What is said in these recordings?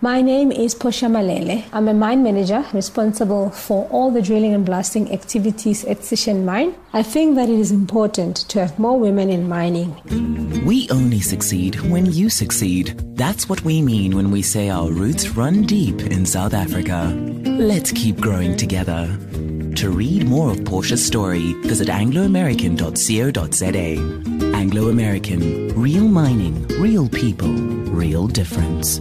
My name is Portia Malele. I'm a mine manager responsible for all the drilling and blasting activities at Sishen Mine. I think that it is important to have more women in mining. We only succeed when you succeed. That's what we mean when we say our roots run deep in South Africa. Let's keep growing together. To read more of Portia's story, visit angloamerican.co.za. Anglo American, real mining, real people, real difference.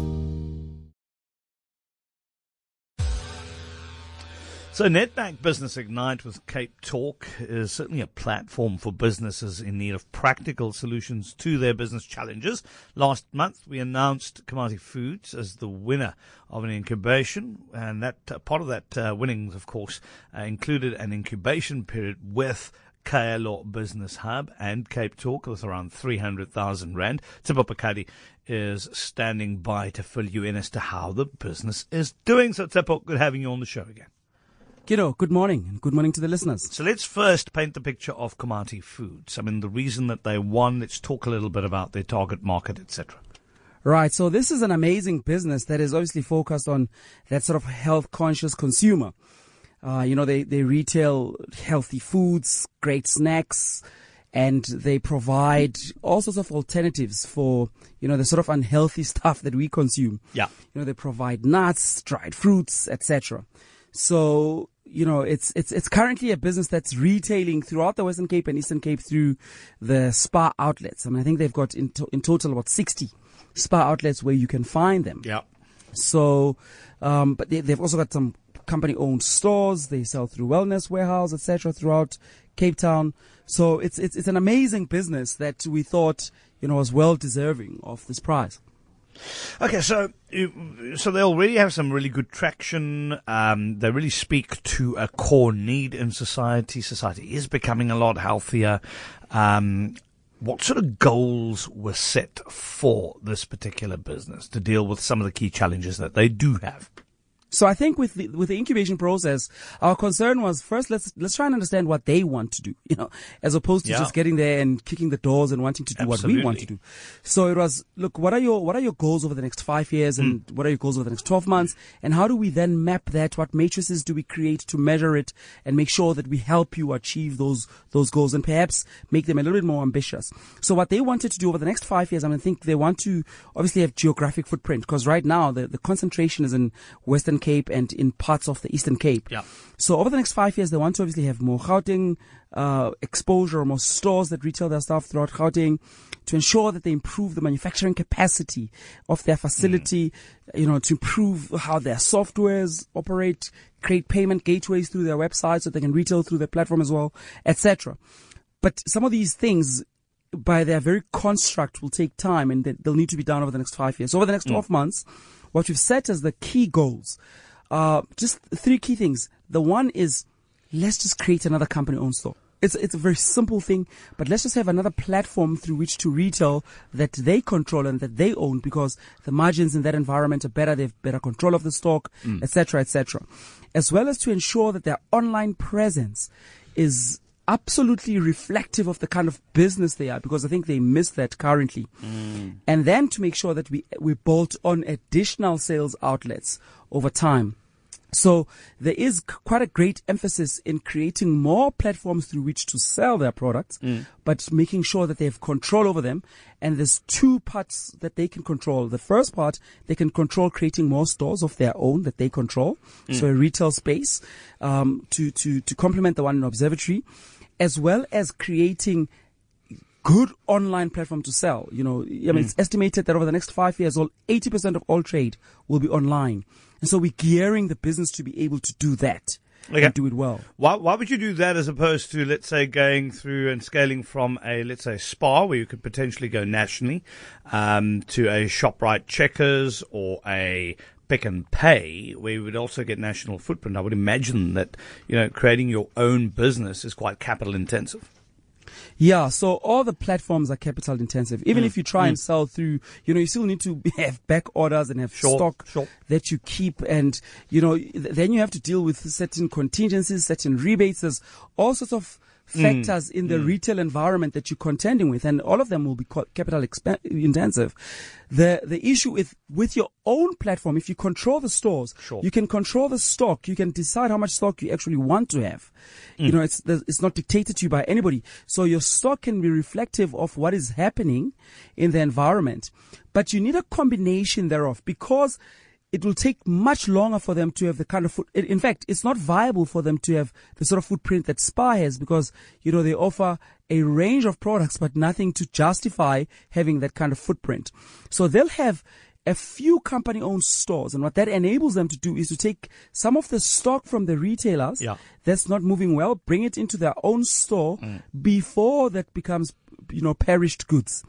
So, Nedbank Business Ignite with Cape Talk is certainly a platform for businesses in need of practical solutions to their business challenges. Last month, we announced Komati Foods as the winner of an incubation, and that uh, part of that uh, winnings, of course, uh, included an incubation period with Kaelo Business Hub and Cape Talk with around 300,000 Rand. Tsepo Pakadi is standing by to fill you in as to how the business is doing. So, Tsepo, good having you on the show again. Kiddo, good morning, and good morning to the listeners. So let's first paint the picture of Komati Foods. I mean, the reason that they won. Let's talk a little bit about their target market, etc. Right. So this is an amazing business that is obviously focused on that sort of health conscious consumer. Uh, you know, they, they retail healthy foods, great snacks, and they provide all sorts of alternatives for, you know, the sort of unhealthy stuff that we consume. Yeah. You know, they provide nuts, dried fruits, etc. So you know, it's it's it's currently a business that's retailing throughout the Western Cape and Eastern Cape through the Spar outlets. I mean, I think they've got in, to, in total about sixty Spar outlets where you can find them. Yeah. So, um, but they, they've also got some company-owned stores. They sell through Wellness Warehouse, etc., throughout Cape Town. So it's it's it's an amazing business that we thought you know was well deserving of this prize. Okay, so so they already have some really good traction. Um, they really speak to a core need in society. Society is becoming a lot healthier. Um, what sort of goals were set for this particular business to deal with some of the key challenges that they do have? So I think with the, with the incubation process, our concern was first let's let's try and understand what they want to do, you know, as opposed to Yeah. just getting there and kicking the doors and wanting to do what we want to do. So it was look, what are your what are your goals over the next five years, and Hmm. what are your goals over the next twelve months, and how do we then map that? What matrices do we create to measure it and make sure that we help you achieve those those goals and perhaps make them a little bit more ambitious? So what they wanted to do over the next five years, I mean, I think they want to obviously have geographic footprint because right now the, the concentration is in Western Cape and in parts of the Eastern Cape. Yeah. So over the next five years, they want to obviously have more Gauteng uh, exposure, more stores that retail their stuff throughout Gauteng, to ensure that they improve the manufacturing capacity of their facility. You know, to improve how their softwares operate, create payment gateways through their website so they can retail through their platform as well, etc. But some of these things, by their very construct, will take time and they- they'll need to be done over the next five years. So over the next 12 months, what we've set as the key goals, uh, just three key things. The one is let's just create another company owned store. It's, it's a very simple thing, but let's just have another platform through which to retail that they control and that they own because the margins in that environment are better. They have better control of the stock, etc., etc. As well as to ensure that their online presence is absolutely reflective of the kind of business they are because I think they miss that currently. Mm. And then to make sure that we, we bolt on additional sales outlets over time. So there is quite a great emphasis in creating more platforms through which to sell their products, mm. but making sure that they have control over them. And there's two parts that they can control. The first part, they can control creating more stores of their own that they control. So mm. a retail space, um, to, to, to complement the one in Observatory, as well as creating good online platform to sell. You know, I mean, it's estimated that over the next five years, all 80% of all trade will be online. And so we're gearing the business to be able to do that Okay. and do it well. Why, why would you do that as opposed to, let's say, going through and scaling from a, let's say, Spar where you could potentially go nationally um, to a ShopRite Checkers or a Pick n Pay where you would also get national footprint? I would imagine that, you know, creating your own business is quite capital intensive. Yeah, so all the platforms are capital intensive. Even mm, if you try and mm. sell through, you know, you still need to have back orders and have Sure, stock sure. that you keep. And, you know, th- then you have to deal with certain contingencies, certain rebates. There's all sorts of factors in the retail environment that you're contending with, and all of them will be capital exp- intensive. The the issue with with your own platform, if you control the stores, Sure. you can control the stock. You can decide how much stock you actually want to have. Mm. You know, it's it's not dictated to you by anybody. So your stock can be reflective of what is happening in the environment. But you need a combination thereof because it will take much longer for them to have the kind of foot. In fact, it's not viable for them to have the sort of footprint that Spar has because, you know, they offer a range of products, but nothing to justify having that kind of footprint. So they'll have a few company owned stores. And what that enables them to do is to take some of the stock from the retailers Yeah. that's not moving well, bring it into their own store mm. before that becomes, you know, perished goods.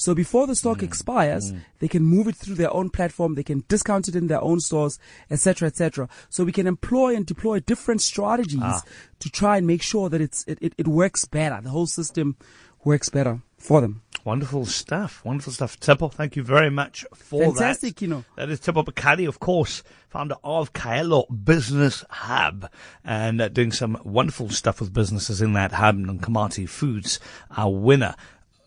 So before the stock mm. expires, mm. they can move it through their own platform. They can discount it in their own stores, etc., etc. So we can employ and deploy different strategies ah. to try and make sure that it's it, it, it works better. The whole system works better for them. Wonderful stuff. Wonderful stuff. Tipple, thank you very much for Fantastic, that. you know. That is Tipple Bakadi, of course, founder of Kaelo Business Hub, and uh, doing some wonderful stuff with businesses in that hub. And Komati Foods, our winner.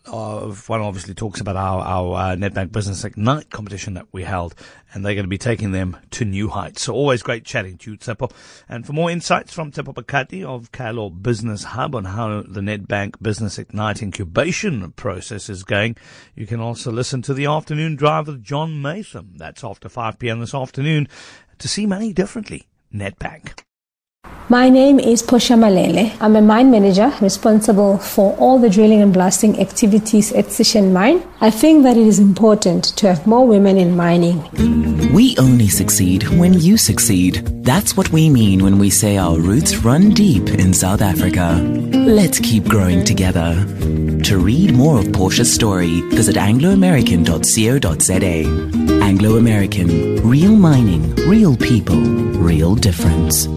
Of one obviously talks about our, our uh, Nedbank Business Ignite competition that we held, and they're going to be taking them to new heights. So always great chatting to you, Tipple. And for more insights from Tipple Bakati of Kaelo Business Hub on how the Nedbank Business Ignite incubation process is going, you can also listen to the afternoon drive with John Maytham. That's after 5 p.m. this afternoon to see money differently. Nedbank. My name is Portia Malele. I'm a mine manager responsible for all the drilling and blasting activities at Sishen Mine. I think that it is important to have more women in mining. We only succeed when you succeed. That's what we mean when we say our roots run deep in South Africa. Let's keep growing together. To read more of Portia's story, visit angloamerican.co.za. Anglo American, real mining, real people, real difference.